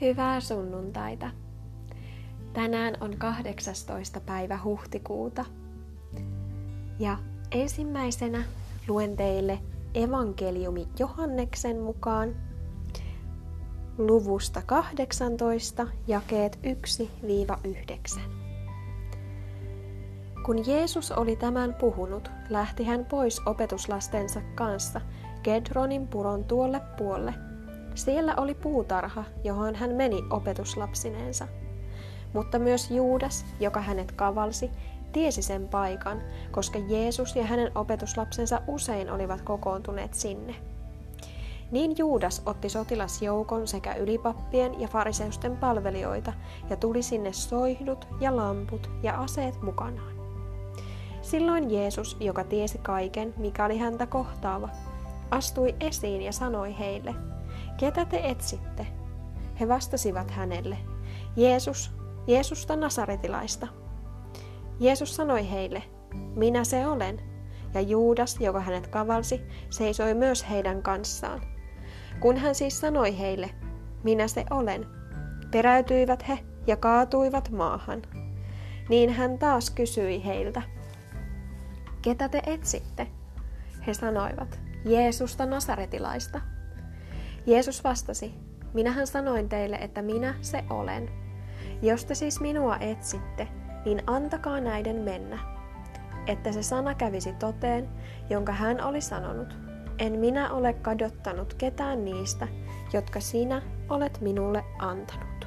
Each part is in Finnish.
Hyvää sunnuntaita. Tänään on 18. päivä huhtikuuta. Ja ensimmäisenä luen teille evankeliumi Johanneksen mukaan luvusta 18, jakeet 1-9. Kun Jeesus oli tämän puhunut, lähti hän pois opetuslastensa kanssa Gedronin puron tuolle puolle – siellä oli puutarha, johon hän meni opetuslapsineensa. Mutta myös Juudas, joka hänet kavalsi, tiesi sen paikan, koska Jeesus ja hänen opetuslapsensa usein olivat kokoontuneet sinne. Niin Juudas otti sotilasjoukon sekä ylipappien ja fariseusten palvelijoita ja tuli sinne soihdut ja lamput ja aseet mukanaan. Silloin Jeesus, joka tiesi kaiken, mikä oli häntä kohtaava, astui esiin ja sanoi heille – Ketä te etsitte? He vastasivat hänelle, Jeesus, Jeesusta Nasaretilaista. Jeesus sanoi heille, minä se olen. Ja Juudas, joka hänet kavalsi, seisoi myös heidän kanssaan. Kun hän siis sanoi heille, minä se olen, peräytyivät he ja kaatuivat maahan. Niin hän taas kysyi heiltä, ketä te etsitte? He sanoivat, Jeesusta Nasaretilaista. Jeesus vastasi, minähän sanoin teille, että minä se olen. Jos te siis minua etsitte, niin antakaa näiden mennä, että se sana kävisi toteen, jonka hän oli sanonut. En minä ole kadottanut ketään niistä, jotka sinä olet minulle antanut.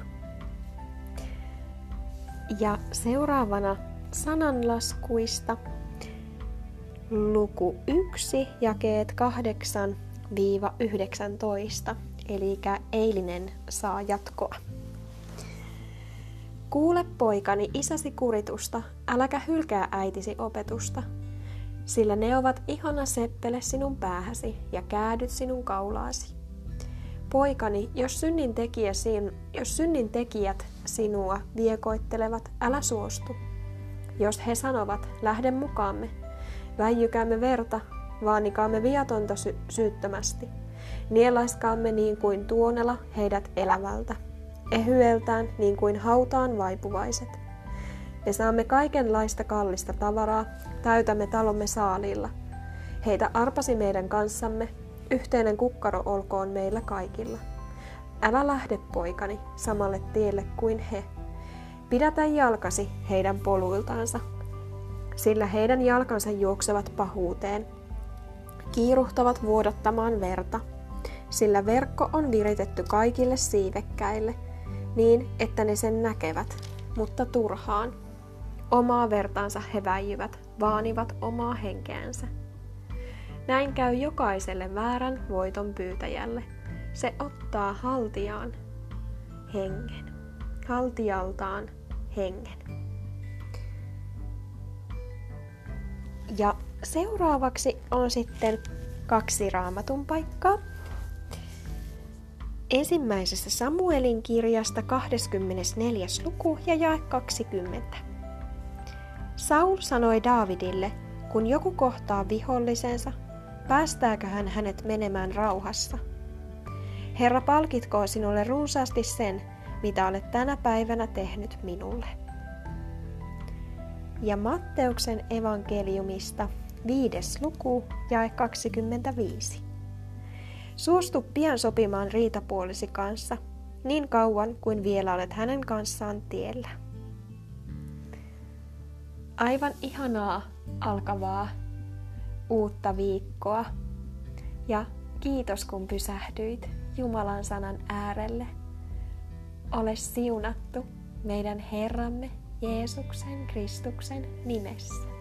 Ja seuraavana sananlaskuista luku 1, jakeet 8 19 eli eilinen saa jatkoa. Kuule poikani isäsi kuritusta, äläkä hylkää äitisi opetusta, sillä ne ovat ihana seppele sinun päähäsi ja käädyt sinun kaulaasi. Poikani, jos synnin, tekijä sin, jos synnin tekijät sinua viekoittelevat, älä suostu. Jos he sanovat, lähde mukaamme, väijykäämme verta, Vaanikaamme viatonta sy- syyttömästi. Nielaiskaamme niin kuin tuonela heidät elävältä, ehyeltään niin kuin hautaan vaipuvaiset. Me saamme kaikenlaista kallista tavaraa, täytämme talomme saalilla. Heitä arpasi meidän kanssamme, yhteinen kukkaro olkoon meillä kaikilla. Älä lähde, poikani, samalle tielle kuin he. Pidätä jalkasi heidän poluiltaansa, sillä heidän jalkansa juoksevat pahuuteen, kiiruhtavat vuodattamaan verta, sillä verkko on viritetty kaikille siivekkäille, niin että ne sen näkevät, mutta turhaan. Omaa vertaansa he väijyvät, vaanivat omaa henkeänsä. Näin käy jokaiselle väärän voiton pyytäjälle. Se ottaa haltiaan hengen, haltialtaan hengen. Ja seuraavaksi on sitten kaksi raamatun paikkaa. Ensimmäisessä Samuelin kirjasta 24. luku ja jae 20. Saul sanoi Daavidille, kun joku kohtaa vihollisensa, päästääkö hän hänet menemään rauhassa? Herra palkitkoon sinulle runsaasti sen, mitä olet tänä päivänä tehnyt minulle. Ja Matteuksen evankeliumista viides luku, jae 25. Suostu pian sopimaan riitapuolisi kanssa, niin kauan kuin vielä olet hänen kanssaan tiellä. Aivan ihanaa alkavaa uutta viikkoa ja kiitos kun pysähdyit Jumalan sanan äärelle. Ole siunattu meidän Herramme Jeesuksen Kristuksen nimessä.